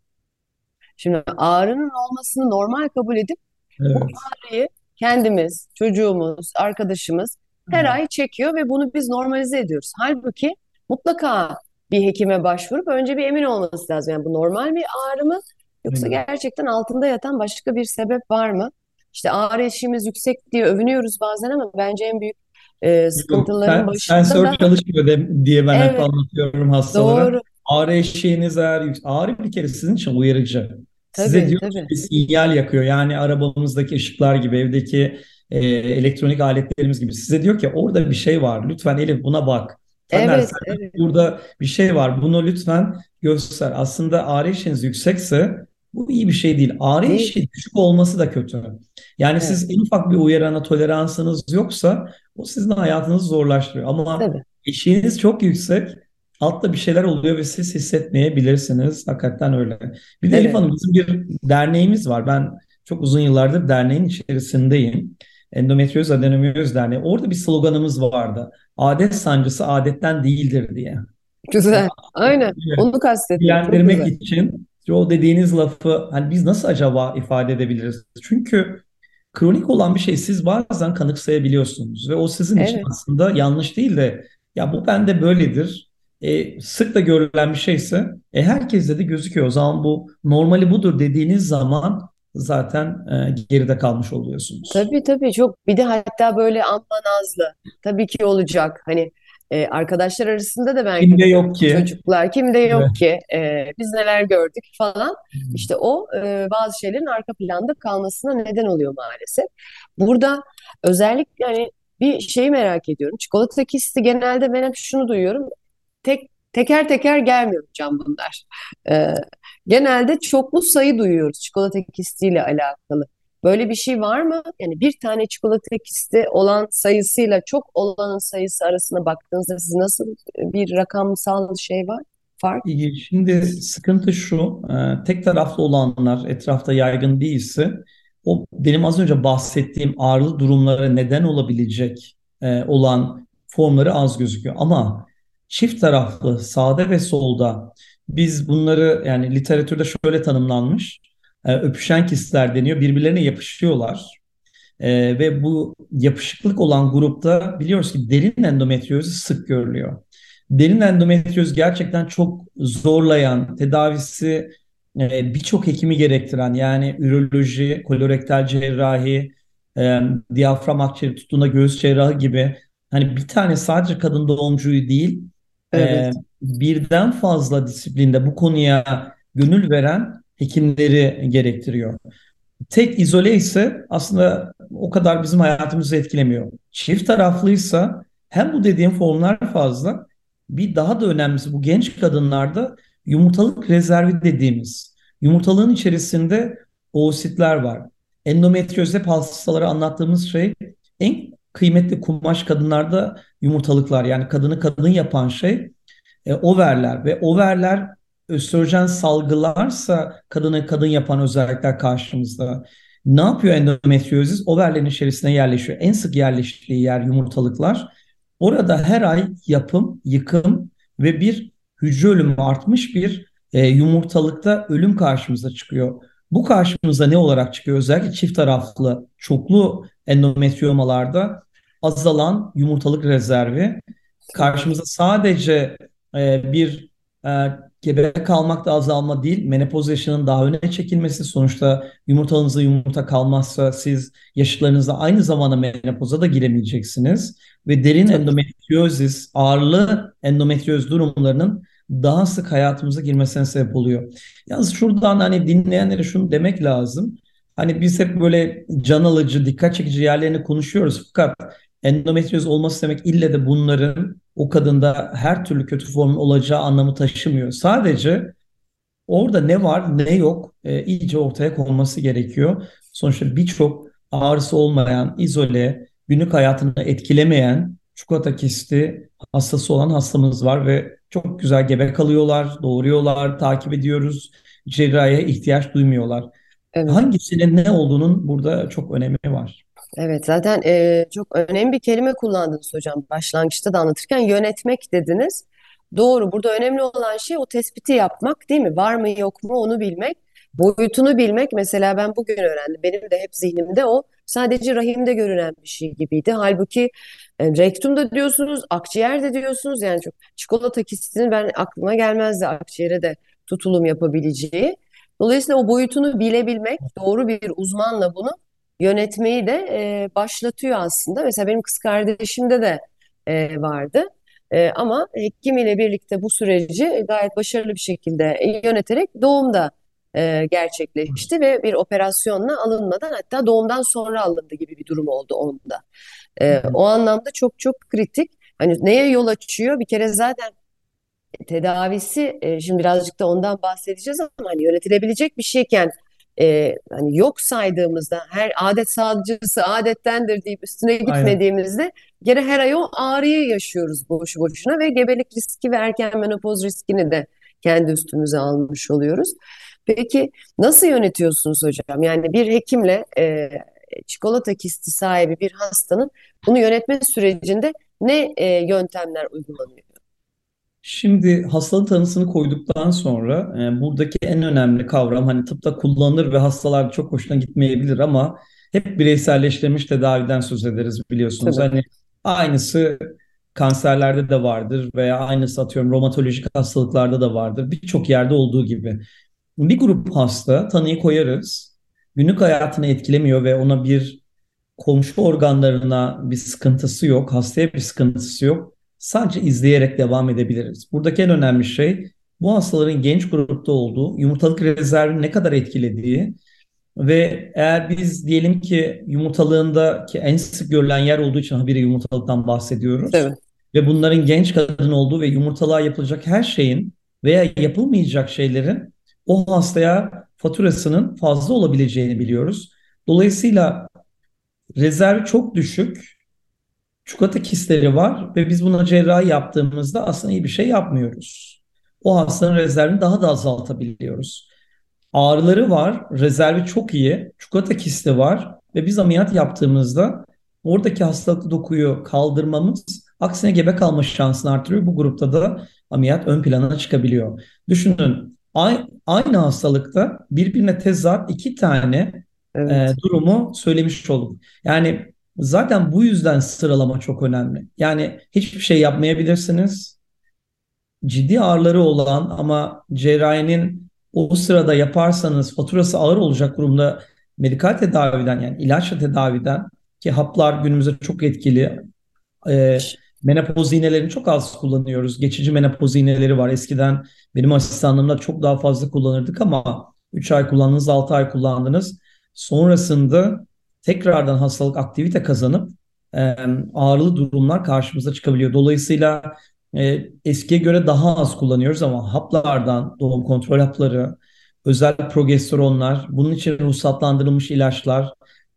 Şimdi ağrının olmasını normal kabul edip Evet. ağrıyı kendimiz, çocuğumuz, arkadaşımız her ay çekiyor ve bunu biz normalize ediyoruz. Halbuki mutlaka bir hekime başvurup önce bir emin olması lazım. Yani bu normal bir ağrı mı yoksa gerçekten altında yatan başka bir sebep var mı? İşte ağrı eşiğimiz yüksek diye övünüyoruz bazen ama bence en büyük e, sıkıntıların Sen, başında sensör da çalışmıyor de, diye ben hep evet anlatıyorum hastalara. doğru Ağrı eşiğiniz eğer yüksek. Ağrı bir kere sizin için uyarıcı. Size tabii diyor ki tabii bir sinyal yakıyor. Yani arabamızdaki ışıklar gibi, evdeki e, elektronik aletlerimiz gibi. Size diyor ki orada bir şey var. Lütfen Elif buna bak. Taner evet sen evet burada bir şey var. Bunu lütfen göster. Aslında ağrı eşiğiniz yüksekse bu iyi bir şey değil. Ağrı değil eşiği düşük olması da kötü. Yani evet siz en ufak bir uyarana toleransınız yoksa o sizin hayatınızı zorlaştırıyor. Ama tabii eşiğiniz çok yüksek. Altta bir şeyler oluyor ve siz hissetmeyebilirsiniz. Hakikaten öyle. Bir de Elif evet Hanım bizim bir derneğimiz var. Ben çok uzun yıllardır derneğin içerisindeyim. Endometrioz Adenomyoz Derneği. Orada bir sloganımız vardı. Adet sancısı adetten değildir diye. güzel aynen onu kastettim güzel için o dediğiniz lafı hani biz nasıl acaba ifade edebiliriz? Çünkü kronik olan bir şey siz bazen kanıksayabiliyorsunuz ve o sizin için evet aslında yanlış değil de ya bu bende böyledir. E, sık da görülen bir şeyse e, herkeste de gözüküyor. O zaman bu normali budur dediğiniz zaman zaten e, geride kalmış oluyorsunuz. Tabii tabii. Çok bir de hatta böyle amma nazlı tabii ki olacak. Hani e, arkadaşlar arasında da ben Kimde yok ki? çocuklar kimde yok Evet. ki? E, biz neler gördük falan. İşte o e, bazı şeylerin arka planda kalmasına neden oluyor maalesef. Burada özellikle hani bir şeyi merak ediyorum. Çikolata kisti genelde ben hep şunu duyuyorum. Tek teker teker gelmiyor hocam bunlar. E, genelde çoklu sayı duyuyoruz çikolata kistiyle alakalı. Böyle bir şey var mı? Yani bir tane çikolata kisti olan sayısıyla çok olanın sayısı arasında baktığınızda siz nasıl bir rakamsal şey var? Fark? Şimdi sıkıntı şu, e, tek taraflı olanlar etrafta yaygın değilse o benim az önce bahsettiğim ağrılı durumlara neden olabilecek e, olan formları az gözüküyor. Ama çift taraflı sağda ve solda biz bunları yani literatürde şöyle tanımlanmış, e, öpüşen kistler deniyor, birbirlerine yapışıyorlar. Ee, ve bu yapışıklık olan grupta biliyoruz ki derin endometrioz sık görülüyor. Derin endometrioz gerçekten çok zorlayan, tedavisi e, birçok hekimi gerektiren yani üroloji, kolorektal cerrahi, e, diyafram akciğeri tuttuğunda göğüs cerrahı gibi hani bir tane sadece kadın doğumcuyu değil e, Evet, birden fazla disiplinde bu konuya gönül veren hekimleri gerektiriyor. Tek izole ise aslında o kadar bizim hayatımızı etkilemiyor. Çift taraflıysa hem bu dediğim formlar fazla bir daha da önemlisi bu genç kadınlarda yumurtalık rezervi dediğimiz yumurtalığın içerisinde oositler var. Endometrioz hep hastalara anlattığımız şey en kıymetli kumaş kadınlarda yumurtalıklar yani kadını kadın yapan şey e, overler ve overler östrojen salgılarsa kadını kadın yapan özellikler karşımızda. Ne yapıyor endometriozis? Overlerin içerisine yerleşiyor. En sık yerleştiği yer yumurtalıklar. Orada her ay yapım, yıkım ve bir hücre ölümü artmış bir e, yumurtalıkta ölüm karşımıza çıkıyor. Bu karşımıza ne olarak çıkıyor? Özellikle çift taraflı çoklu endometriomalarda azalan yumurtalık rezervi karşımıza sadece e, bir e, gebe kalmakta azalma değil, menopoz yaşının daha öne çekilmesi. Sonuçta yumurtanızda yumurta kalmazsa siz yaşlarınızda aynı zamanda menopoza da giremeyeceksiniz. Ve derin endometriozis, ağırlı endometrioz durumlarının daha sık hayatımıza girmesine sebep oluyor. Yalnız şuradan hani dinleyenlere şunu demek lazım. Hani biz hep böyle can alıcı, dikkat çekici yerlerini konuşuyoruz. Fakat endometrioz olması demek ille de bunların o kadında her türlü kötü formun olacağı anlamı taşımıyor. Sadece orada ne var ne yok e, iyice ortaya konması gerekiyor. Sonuçta birçok ağrısı olmayan, izole, günlük hayatını etkilemeyen çikolata kisti hastası olan hastamız var ve çok güzel gebe kalıyorlar, doğuruyorlar, takip ediyoruz. Cerrahiye ihtiyaç duymuyorlar. Evet. Hangisinin ne olduğunun burada çok önemi var. Evet zaten e, çok önemli bir kelime kullandınız hocam. Başlangıçta da anlatırken yönetmek dediniz. Doğru. Burada önemli olan şey o tespiti yapmak değil mi? Var mı yok mu onu bilmek. Boyutunu bilmek. Mesela ben bugün öğrendim. Benim de hep zihnimde o sadece rahimde görünen bir şey gibiydi. Halbuki e, rektumda diyorsunuz, akciğerde diyorsunuz. Yani çok çikolata kistinin ben aklıma gelmezdi akciğere de tutulum yapabileceği. Dolayısıyla o boyutunu bilebilmek, doğru bir uzmanla bunu yönetmeyi de e, başlatıyor aslında. Mesela benim kız kardeşimde de e, vardı. E, ama hekimiyle birlikte bu süreci gayet başarılı bir şekilde yöneterek doğumda e, gerçekleşti ve bir operasyonla alınmadan hatta doğumdan sonra alındı gibi bir durum oldu onda. E, o anlamda çok çok kritik. Hani neye yol açıyor? Bir kere zaten tedavisi e, şimdi birazcık da ondan bahsedeceğiz ama hani yönetilebilecek bir şeyken e, hani yok saydığımızda her adet sağlıcısı adettendir deyip üstüne gitmediğimizde Aynen. gene her ay o ağrıyı yaşıyoruz boşu boşuna ve gebelik riski ve erken menopoz riskini de kendi üstümüze almış oluyoruz. Peki nasıl yönetiyorsunuz hocam? Yani bir hekimle e, çikolata kisti sahibi bir hastanın bunu yönetme sürecinde ne e, yöntemler uygulanıyor? Şimdi hastalık tanısını koyduktan sonra e, buradaki en önemli kavram hani tıpta kullanılır ve hastalar çok hoşuna gitmeyebilir ama hep bireyselleştirilmiş tedaviden söz ederiz biliyorsunuz. Tabii. Hani aynısı kanserlerde de vardır veya aynısı atıyorum romatolojik hastalıklarda da vardır. Birçok yerde olduğu gibi. Bir grup hasta tanıyı koyarız. Günlük hayatını etkilemiyor ve ona bir komşu organlarına bir sıkıntısı yok, hastaya bir sıkıntısı yok sadece izleyerek devam edebiliriz. Buradaki en önemli şey bu hastaların genç grupta olduğu, yumurtalık rezervini ne kadar etkilediği ve eğer biz diyelim ki yumurtalığındaki en sık görülen yer olduğu için habire yumurtalıktan bahsediyoruz. Evet. Ve bunların genç kadın olduğu ve yumurtalığa yapılacak her şeyin veya yapılmayacak şeylerin o hastaya faturasının fazla olabileceğini biliyoruz. Dolayısıyla rezervi çok düşük çikolata kistleri var ve biz buna cerrahi yaptığımızda aslında iyi bir şey yapmıyoruz. O hastanın rezervini daha da azaltabiliyoruz. Ağrıları var, rezervi çok iyi, çikolata kisti var ve biz ameliyat yaptığımızda oradaki hastalıklı dokuyu kaldırmamız aksine gebe kalma şansını artırıyor. Bu grupta da ameliyat ön plana çıkabiliyor. Düşünün aynı hastalıkta birbirine tezat iki tane evet. e, durumu söylemiş olduk. Yani Zaten bu yüzden sıralama çok önemli. Yani hiçbir şey yapmayabilirsiniz. Ciddi ağrıları olan ama cerrahinin o sırada yaparsanız faturası ağır olacak durumda medikal tedaviden yani ilaçla tedaviden ki haplar günümüzde çok etkili. E, menopoz iğnelerini çok az kullanıyoruz. Geçici menopoz iğneleri var. Eskiden benim asistanlığımda çok daha fazla kullanırdık ama 3 ay kullandınız, 6 ay kullandınız. Sonrasında tekrardan hastalık aktivite kazanıp e, ağrılı durumlar karşımıza çıkabiliyor. Dolayısıyla e, eskiye göre daha az kullanıyoruz ama haplardan, doğum kontrol hapları, özel progesteronlar, bunun için ruhsatlandırılmış ilaçlar,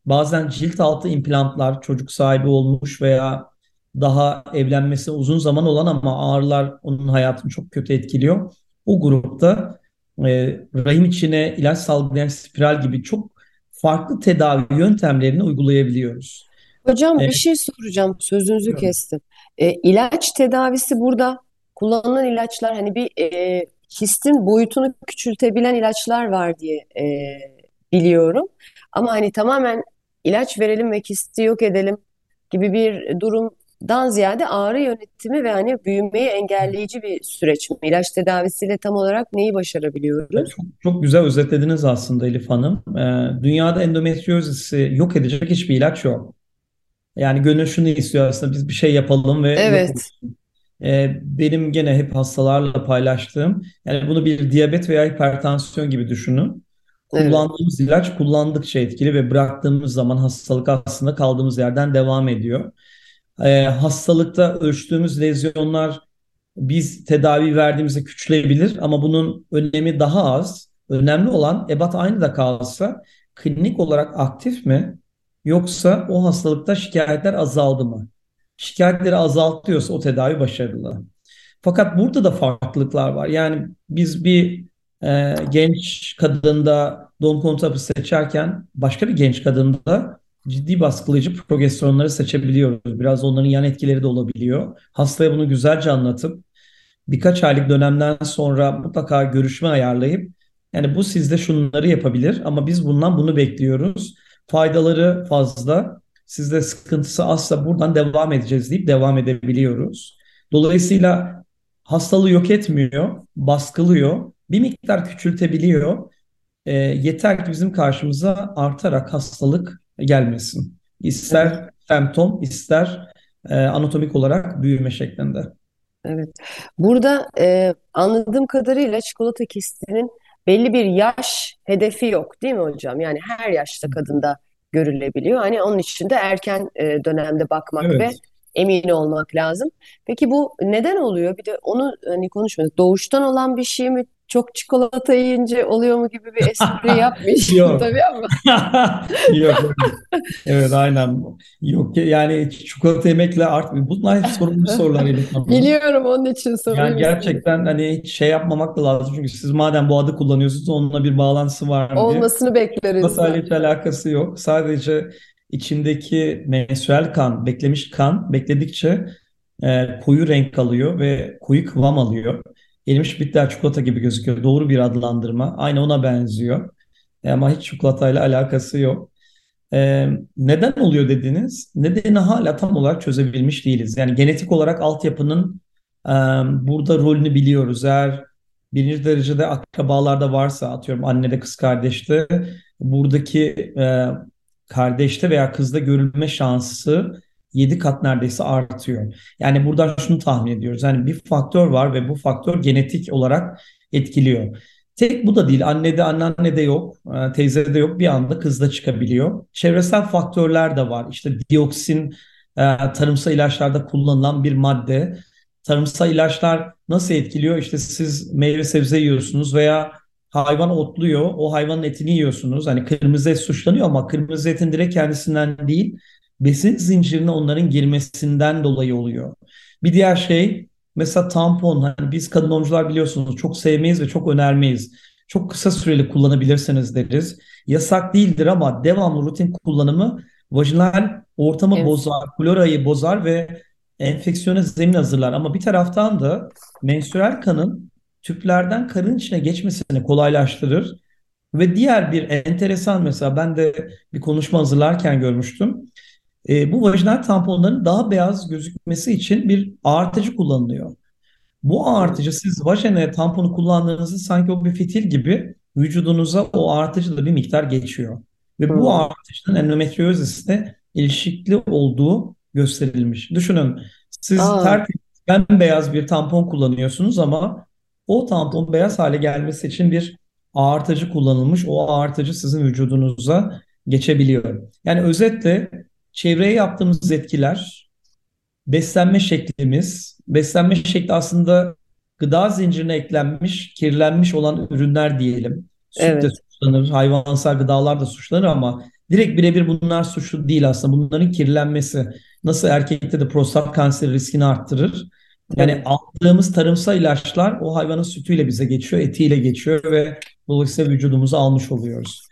bazen cilt altı implantlar, çocuk sahibi olmuş veya daha evlenmesi uzun zaman olan ama ağrılar onun hayatını çok kötü etkiliyor. O grupta e, rahim içine ilaç salgılayan spiral gibi çok farklı tedavi yöntemlerini uygulayabiliyoruz. Hocam bir şey soracağım. Sözünüzü evet. kestim. E, ilaç tedavisi burada kullanılan ilaçlar hani bir e, histin boyutunu küçültebilen ilaçlar var diye e, biliyorum. Ama hani tamamen ilaç verelim ve kisti yok edelim gibi bir durumdan ziyade ağrı yönetimi ve hani büyümeyi engelleyici bir süreç mi? İlaç tedavisiyle tam olarak neyi başarabiliyoruz? Çok, çok güzel özetlediniz aslında Elif Hanım. Ee, dünyada endometriozisi yok edecek hiçbir ilaç yok. Yani gönül şunu istiyor aslında biz bir şey yapalım ve evet. Ee, benim gene hep hastalarla paylaştığım yani bunu bir diyabet veya hipertansiyon gibi düşünün. Kullandığımız evet. ilaç kullandıkça etkili ve bıraktığımız zaman hastalık aslında kaldığımız yerden devam ediyor. Ee, hastalıkta ölçtüğümüz lezyonlar biz tedavi verdiğimizde küçülebilir ama bunun önemi daha az. Önemli olan ebat aynı da kalsa klinik olarak aktif mi yoksa o hastalıkta şikayetler azaldı mı? Şikayetleri azaltıyorsa o tedavi başarılı. Fakat burada da farklılıklar var. Yani biz bir e, genç kadında doğum kontrapı seçerken başka bir genç kadında ciddi baskılayıcı progesteronları seçebiliyoruz. Biraz onların yan etkileri de olabiliyor. Hastaya bunu güzelce anlatıp birkaç aylık dönemden sonra mutlaka görüşme ayarlayıp yani bu sizde şunları yapabilir ama biz bundan bunu bekliyoruz. Faydaları fazla. Sizde sıkıntısı azsa buradan devam edeceğiz deyip devam edebiliyoruz. Dolayısıyla hastalığı yok etmiyor, baskılıyor, bir miktar küçültebiliyor. E, yeter ki bizim karşımıza artarak hastalık gelmesin. İster semptom, ister e, anatomik olarak büyüme şeklinde. Evet. Burada e, anladığım kadarıyla çikolata kistinin belli bir yaş hedefi yok değil mi hocam? Yani her yaşta kadında görülebiliyor. Hani onun için de erken e, dönemde bakmak evet. ve emin olmak lazım. Peki bu neden oluyor? Bir de onu hani konuşmadık. Doğuştan olan bir şey mi? Çok çikolata yiyince oluyor mu gibi bir espri yapmış Yok. tabii ama. Yok. Evet aynen. Yok yani çikolata yemekle artmıyor. Bunlar hep sorumlu sorular. Biliyorum onun için soruyorum. Yani gerçekten hani şey yapmamak da lazım. Çünkü siz madem bu adı kullanıyorsunuz onunla bir bağlantısı var mı diye. Olmasını bekleriz. Çikolatayla hiç alakası yok. Sadece içindeki menstrual kan, beklemiş kan bekledikçe e, koyu renk alıyor ve koyu kıvam alıyor. Erimiş bitter çikolata gibi gözüküyor. Doğru bir adlandırma. Aynı ona benziyor. E, ama hiç çikolatayla alakası yok. E, neden oluyor dediniz? Nedeni hala tam olarak çözebilmiş değiliz. Yani genetik olarak altyapının e, burada rolünü biliyoruz. Eğer birinci derecede akrabalarda varsa atıyorum annede kız kardeşte buradaki e, kardeşte veya kızda görülme şansı 7 kat neredeyse artıyor. Yani buradan şunu tahmin ediyoruz. Yani bir faktör var ve bu faktör genetik olarak etkiliyor. Tek bu da değil. Annede, anneannede yok, e, teyzede yok. Bir anda kızda çıkabiliyor. Çevresel faktörler de var. İşte dioksin e, tarımsal ilaçlarda kullanılan bir madde. Tarımsal ilaçlar nasıl etkiliyor? İşte siz meyve sebze yiyorsunuz veya hayvan otluyor. O hayvanın etini yiyorsunuz. Hani kırmızı et suçlanıyor ama kırmızı etin direkt kendisinden değil, besin zincirine onların girmesinden dolayı oluyor. Bir diğer şey mesela tampon. Hani biz kadın oyuncular biliyorsunuz çok sevmeyiz ve çok önermeyiz. Çok kısa süreli kullanabilirsiniz deriz. Yasak değildir ama devamlı rutin kullanımı vajinal ortamı evet. bozar, florayı bozar ve enfeksiyona zemin hazırlar. Ama bir taraftan da menstrual kanın tüplerden karın içine geçmesini kolaylaştırır. Ve diğer bir enteresan mesela ben de bir konuşma hazırlarken görmüştüm. E, bu vajinal tamponların daha beyaz gözükmesi için bir ağartıcı kullanılıyor. Bu ağartıcı siz vajene tamponu kullandığınızda sanki o bir fitil gibi vücudunuza o ağartıcı da bir miktar geçiyor. Ve bu ağartıcının endometriozisle ilişkili olduğu gösterilmiş. Düşünün siz tertemiz beyaz bir tampon kullanıyorsunuz ama o tampon beyaz hale gelmesi için bir ağartıcı kullanılmış. O ağartıcı sizin vücudunuza geçebiliyor. Yani özetle çevreye yaptığımız etkiler, beslenme şeklimiz, beslenme şekli aslında gıda zincirine eklenmiş, kirlenmiş olan ürünler diyelim. Süt evet. de suçlanır, hayvansal gıdalar da suçlanır ama direkt birebir bunlar suçlu değil aslında. Bunların kirlenmesi nasıl erkekte de prostat kanseri riskini arttırır. Yani evet. aldığımız tarımsal ilaçlar o hayvanın sütüyle bize geçiyor, etiyle geçiyor ve dolayısıyla vücudumuza almış oluyoruz.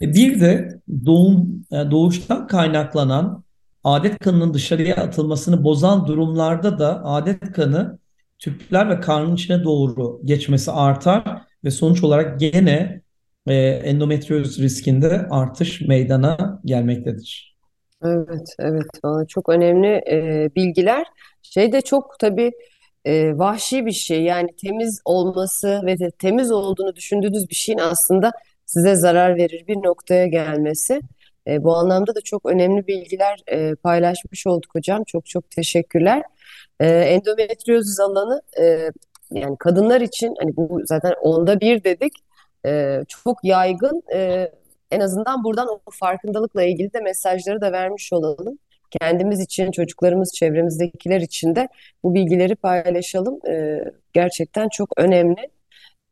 E, bir de doğum e, doğuştan kaynaklanan adet kanının dışarıya atılmasını bozan durumlarda da adet kanı tüpler ve karnın içine doğru geçmesi artar ve sonuç olarak gene e, endometrioz riskinde artış meydana gelmektedir. Evet, evet. Çok önemli e, bilgiler. Şey de çok tabii e, vahşi bir şey. Yani temiz olması ve de temiz olduğunu düşündüğünüz bir şeyin aslında size zarar verir bir noktaya gelmesi. E, bu anlamda da çok önemli bilgiler e, paylaşmış olduk hocam. Çok çok teşekkürler. E, endometriozis alanı e, yani kadınlar için hani bu zaten onda bir dedik. E, çok yaygın. E, en azından buradan o farkındalıkla ilgili de mesajları da vermiş olalım. Kendimiz için, çocuklarımız, çevremizdekiler için de bu bilgileri paylaşalım. E, gerçekten çok önemli.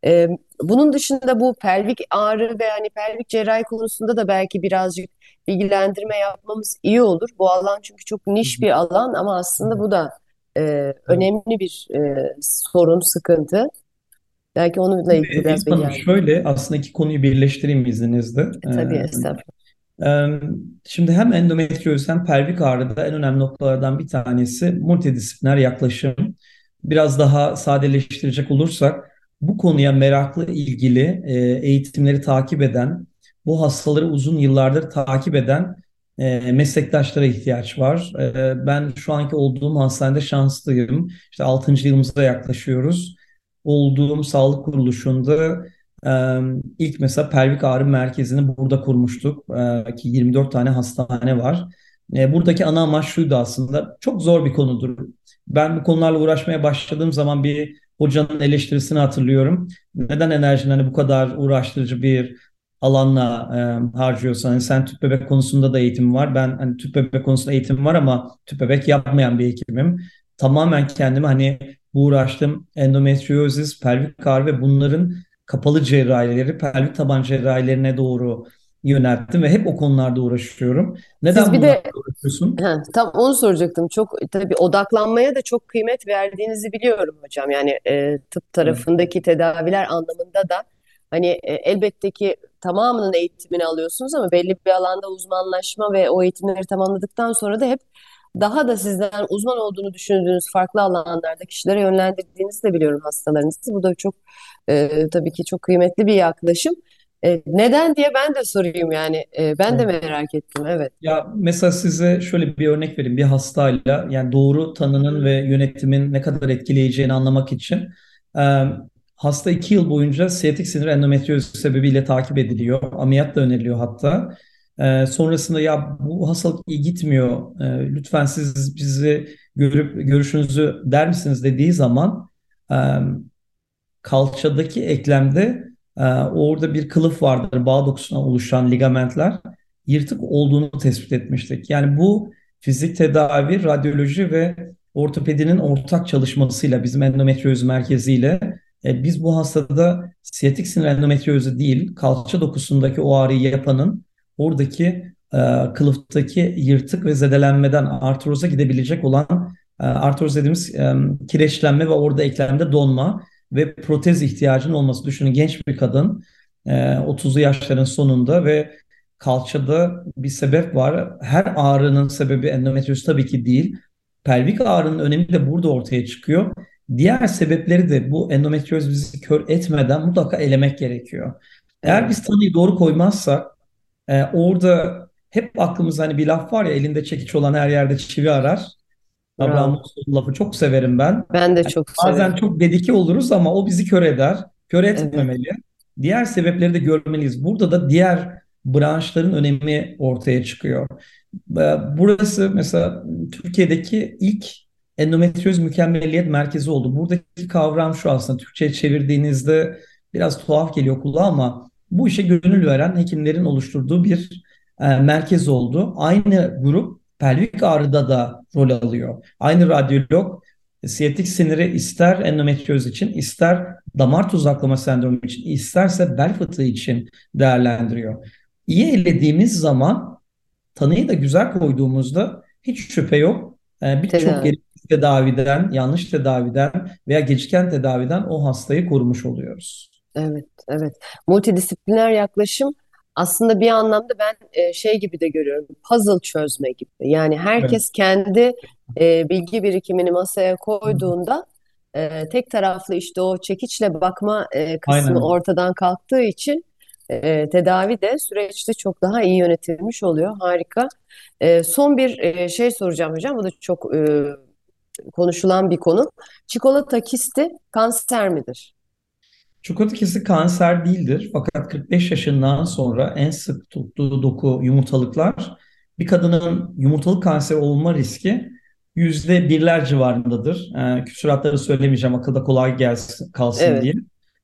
E, bunun dışında bu pelvik ağrı ve hani pelvik cerrahi konusunda da belki birazcık bilgilendirme yapmamız iyi olur. Bu alan çünkü çok niş bir alan ama aslında bu da e, önemli bir e, sorun, sıkıntı. Belki onunla ilgili biraz bilgilendirme. Şöyle aslında iki konuyu birleştireyim izninizle. Tabii estağfurullah. Şimdi hem endometrioz hem pelvik ağrıda en önemli noktalardan bir tanesi multidisipliner yaklaşım. Biraz daha sadeleştirecek olursak bu konuya meraklı, ilgili, e, eğitimleri takip eden, bu hastaları uzun yıllardır takip eden e, meslektaşlara ihtiyaç var. E, ben şu anki olduğum hastanede şanslıyım. İşte 6. yılımıza yaklaşıyoruz. Olduğum sağlık kuruluşunda ilk mesela pelvik ağrı merkezini burada kurmuştuk ki 24 tane hastane var. Buradaki ana amaç şuydu aslında. Çok zor bir konudur. Ben bu konularla uğraşmaya başladığım zaman bir hocanın eleştirisini hatırlıyorum. Neden enerjini hani bu kadar uğraştırıcı bir alanla e, harcıyorsan hani sen tüp bebek konusunda da eğitim var. Ben hani tüp bebek konusunda eğitim var ama tüp bebek yapmayan bir hekimim. Tamamen kendimi hani bu uğraştım endometriozis, pelvik ağrı ve bunların kapalı cerrahileri, pelvik taban cerrahilerine doğru yönelttim ve hep o konularda uğraşıyorum. Neden Siz bir de uğraşıyorsun? He, tam onu soracaktım. Çok tabii odaklanmaya da çok kıymet verdiğinizi biliyorum hocam. Yani e, tıp tarafındaki evet. tedaviler anlamında da hani e, elbette ki tamamının eğitimini alıyorsunuz ama belli bir alanda uzmanlaşma ve o eğitimleri tamamladıktan sonra da hep daha da sizden uzman olduğunu düşündüğünüz farklı alanlarda kişilere yönlendirdiğinizi de biliyorum hastalarınızı. Bu da çok e, tabii ki çok kıymetli bir yaklaşım. E, neden diye ben de sorayım yani. E, ben de merak ettim. Evet. Ya mesela size şöyle bir örnek vereyim. Bir hastayla yani doğru tanının ve yönetimin ne kadar etkileyeceğini anlamak için e, hasta iki yıl boyunca siyatik sinir endometrioz sebebiyle takip ediliyor. Ameliyat da öneriliyor hatta. E, sonrasında ya bu hastalık iyi gitmiyor. E, lütfen siz bizi görüp görüşünüzü der misiniz dediği zaman e, kalçadaki eklemde e, orada bir kılıf vardır. Bağ dokusuna oluşan ligamentler yırtık olduğunu tespit etmiştik. Yani bu fizik tedavi, radyoloji ve ortopedinin ortak çalışmasıyla bizim endometrioz merkeziyle e, biz bu hastada siyatik sinir endometriozu değil, kalça dokusundaki o ağrıyı yapanın oradaki e, kılıftaki yırtık ve zedelenmeden artroza gidebilecek olan e, artroz dediğimiz e, kireçlenme ve orada eklemde donma ve protez ihtiyacının olması. Düşünün genç bir kadın e, 30'lu yaşların sonunda ve kalçada bir sebep var. Her ağrının sebebi endometrioz tabii ki değil. Pelvik ağrının önemi de burada ortaya çıkıyor. Diğer sebepleri de bu endometrioz bizi kör etmeden mutlaka elemek gerekiyor. Eğer biz tanıyı doğru koymazsak e, orada hep aklımızda hani bir laf var ya elinde çekiç olan her yerde çivi arar. Abraham Maslow'un lafı çok severim ben. Ben de çok yani Bazen çok dedike oluruz ama o bizi kör eder. Kör etmemeli. Evet. Diğer sebepleri de görmeliyiz. Burada da diğer branşların önemi ortaya çıkıyor. Burası mesela Türkiye'deki ilk endometrioz mükemmelliyet merkezi oldu. Buradaki kavram şu aslında Türkçe'ye çevirdiğinizde biraz tuhaf geliyor kulağa ama bu işe gönül veren hekimlerin oluşturduğu bir e, merkez oldu. Aynı grup pelvik ağrıda da rol alıyor. Aynı radyolog siyatik siniri ister endometrioz için, ister damar tuzaklama sendromu için, isterse bel fıtığı için değerlendiriyor. İyi elediğimiz zaman tanıyı da güzel koyduğumuzda hiç şüphe yok. Ee, birçok gereksiz tedaviden, yanlış tedaviden veya geciken tedaviden o hastayı korumuş oluyoruz. Evet, evet. Multidisipliner yaklaşım aslında bir anlamda ben e, şey gibi de görüyorum. Puzzle çözme gibi. Yani herkes evet. kendi e, bilgi birikimini masaya koyduğunda e, tek taraflı işte o çekiçle bakma e, kısmı Aynen. ortadan kalktığı için e, tedavi de süreçte çok daha iyi yönetilmiş oluyor. Harika. E, son bir e, şey soracağım hocam. Bu da çok e, konuşulan bir konu. Çikolata kisti kanser midir? Çikolata kisi kanser değildir fakat 45 yaşından sonra en sık tuttuğu doku yumurtalıklar bir kadının yumurtalık kanseri olma riski yüzde birler civarındadır. Ee, küsuratları söylemeyeceğim akılda kolay gelsin, kalsın evet. diye.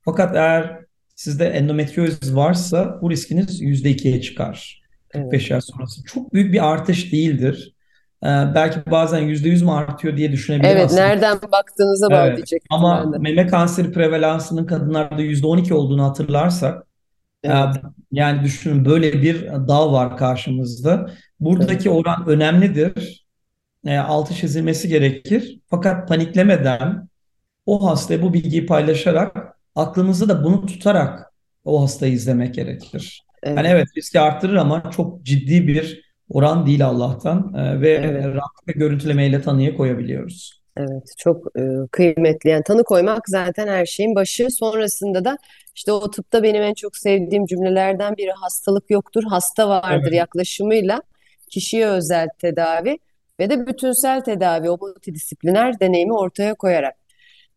Fakat eğer sizde endometrioz varsa bu riskiniz yüzde ikiye çıkar. 45 evet. yaş sonrası. Çok büyük bir artış değildir. Ee, belki bazen yüzde yüz mü artıyor diye düşünebilir Evet, aslında. nereden baktığınıza bağlı evet. diyecektim Ama ben de. meme kanseri prevalansının kadınlarda yüzde on iki olduğunu hatırlarsak e, evet. yani düşünün böyle bir dağ var karşımızda. Buradaki evet. oran önemlidir. E, altı çizilmesi gerekir. Fakat paniklemeden o hastaya bu bilgiyi paylaşarak aklımızda da bunu tutarak o hastayı izlemek gerekir. Evet. Yani evet riski arttırır ama çok ciddi bir oran değil Allah'tan e, ve evet. rahatlıkla görüntülemeyle tanıya koyabiliyoruz. Evet çok e, kıymetli yani tanı koymak zaten her şeyin başı sonrasında da işte o tıpta benim en çok sevdiğim cümlelerden biri hastalık yoktur hasta vardır evet. yaklaşımıyla kişiye özel tedavi ve de bütünsel tedavi o multidisipliner deneyimi ortaya koyarak.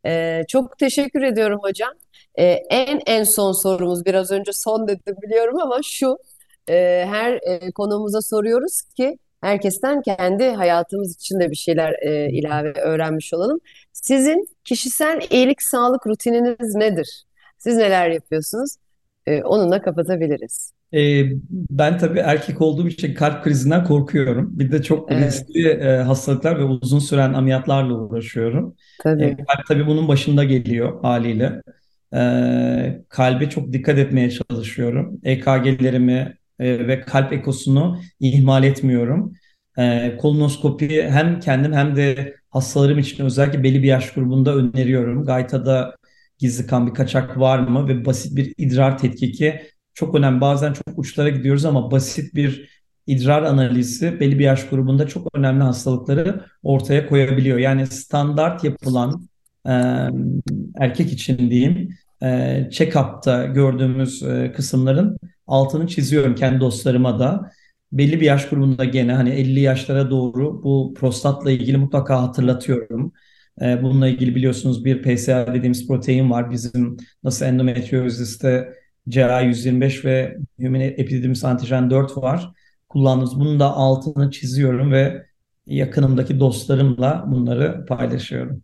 E, çok teşekkür ediyorum hocam. E, en en son sorumuz biraz önce son dedim biliyorum ama şu e, her e, konuğumuza soruyoruz ki herkesten kendi hayatımız için de bir şeyler e, ilave öğrenmiş olalım. Sizin kişisel iyilik sağlık rutininiz nedir? Siz neler yapıyorsunuz? E, onunla kapatabiliriz. Ee, ben tabii erkek olduğum için kalp krizinden korkuyorum. Bir de çok Evet, riskli e, hastalıklar ve uzun süren ameliyatlarla uğraşıyorum. E, tabii. kalp tabii bunun başında geliyor haliyle. E, kalbe çok dikkat etmeye çalışıyorum. EKG'lerimi e, ve kalp ekosunu ihmal etmiyorum. E, kolonoskopi hem kendim hem de hastalarım için özellikle belli bir yaş grubunda öneriyorum. Gaytada gizli kan bir kaçak var mı ve basit bir idrar tetkiki çok önemli. Bazen çok uçlara gidiyoruz ama basit bir idrar analizi belli bir yaş grubunda çok önemli hastalıkları ortaya koyabiliyor. Yani standart yapılan e, erkek için diyeyim e, check-up'ta gördüğümüz e, kısımların altını çiziyorum kendi dostlarıma da. Belli bir yaş grubunda gene hani 50 yaşlara doğru bu prostatla ilgili mutlaka hatırlatıyorum. E, bununla ilgili biliyorsunuz bir PSA dediğimiz protein var. Bizim nasıl endometrioziste CA125 ve Human Epididymis Antijen 4 var. Kullandığımız bunun da altını çiziyorum ve yakınımdaki dostlarımla bunları paylaşıyorum.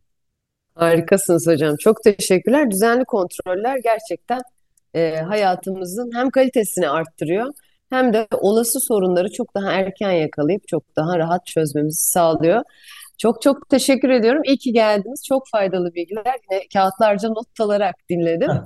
Harikasınız hocam. Çok teşekkürler. Düzenli kontroller gerçekten e, hayatımızın hem kalitesini arttırıyor hem de olası sorunları çok daha erken yakalayıp çok daha rahat çözmemizi sağlıyor. Çok çok teşekkür ediyorum. İyi ki geldiniz. Çok faydalı bilgiler. Yine kağıtlarca not alarak dinledim.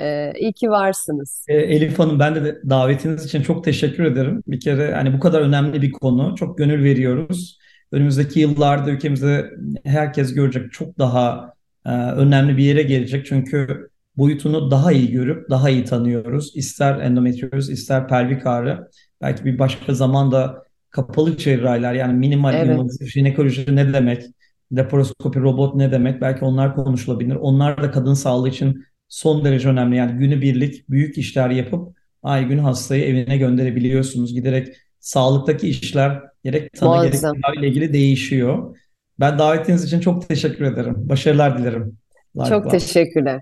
E, iyi ki varsınız. E, Elif Hanım ben de davetiniz için çok teşekkür ederim. Bir kere hani bu kadar önemli bir konu. Çok gönül veriyoruz. Önümüzdeki yıllarda ülkemizde herkes görecek çok daha e, önemli bir yere gelecek. Çünkü boyutunu daha iyi görüp daha iyi tanıyoruz. İster endometrioz, ister pelvik ağrı. Belki bir başka zamanda kapalı cerrahiler yani minimal Evet, invazif jinekoloji ne demek? Laparoskopi robot ne demek? Belki onlar konuşulabilir. Onlar da kadın sağlığı için son derece önemli. Yani günübirlik büyük işler yapıp ay gün hastayı evine gönderebiliyorsunuz. Giderek sağlıktaki işler gerek tanı gerek ile ilgili değişiyor. Ben davetiniz için çok teşekkür ederim. Başarılar dilerim. Çok teşekkürler.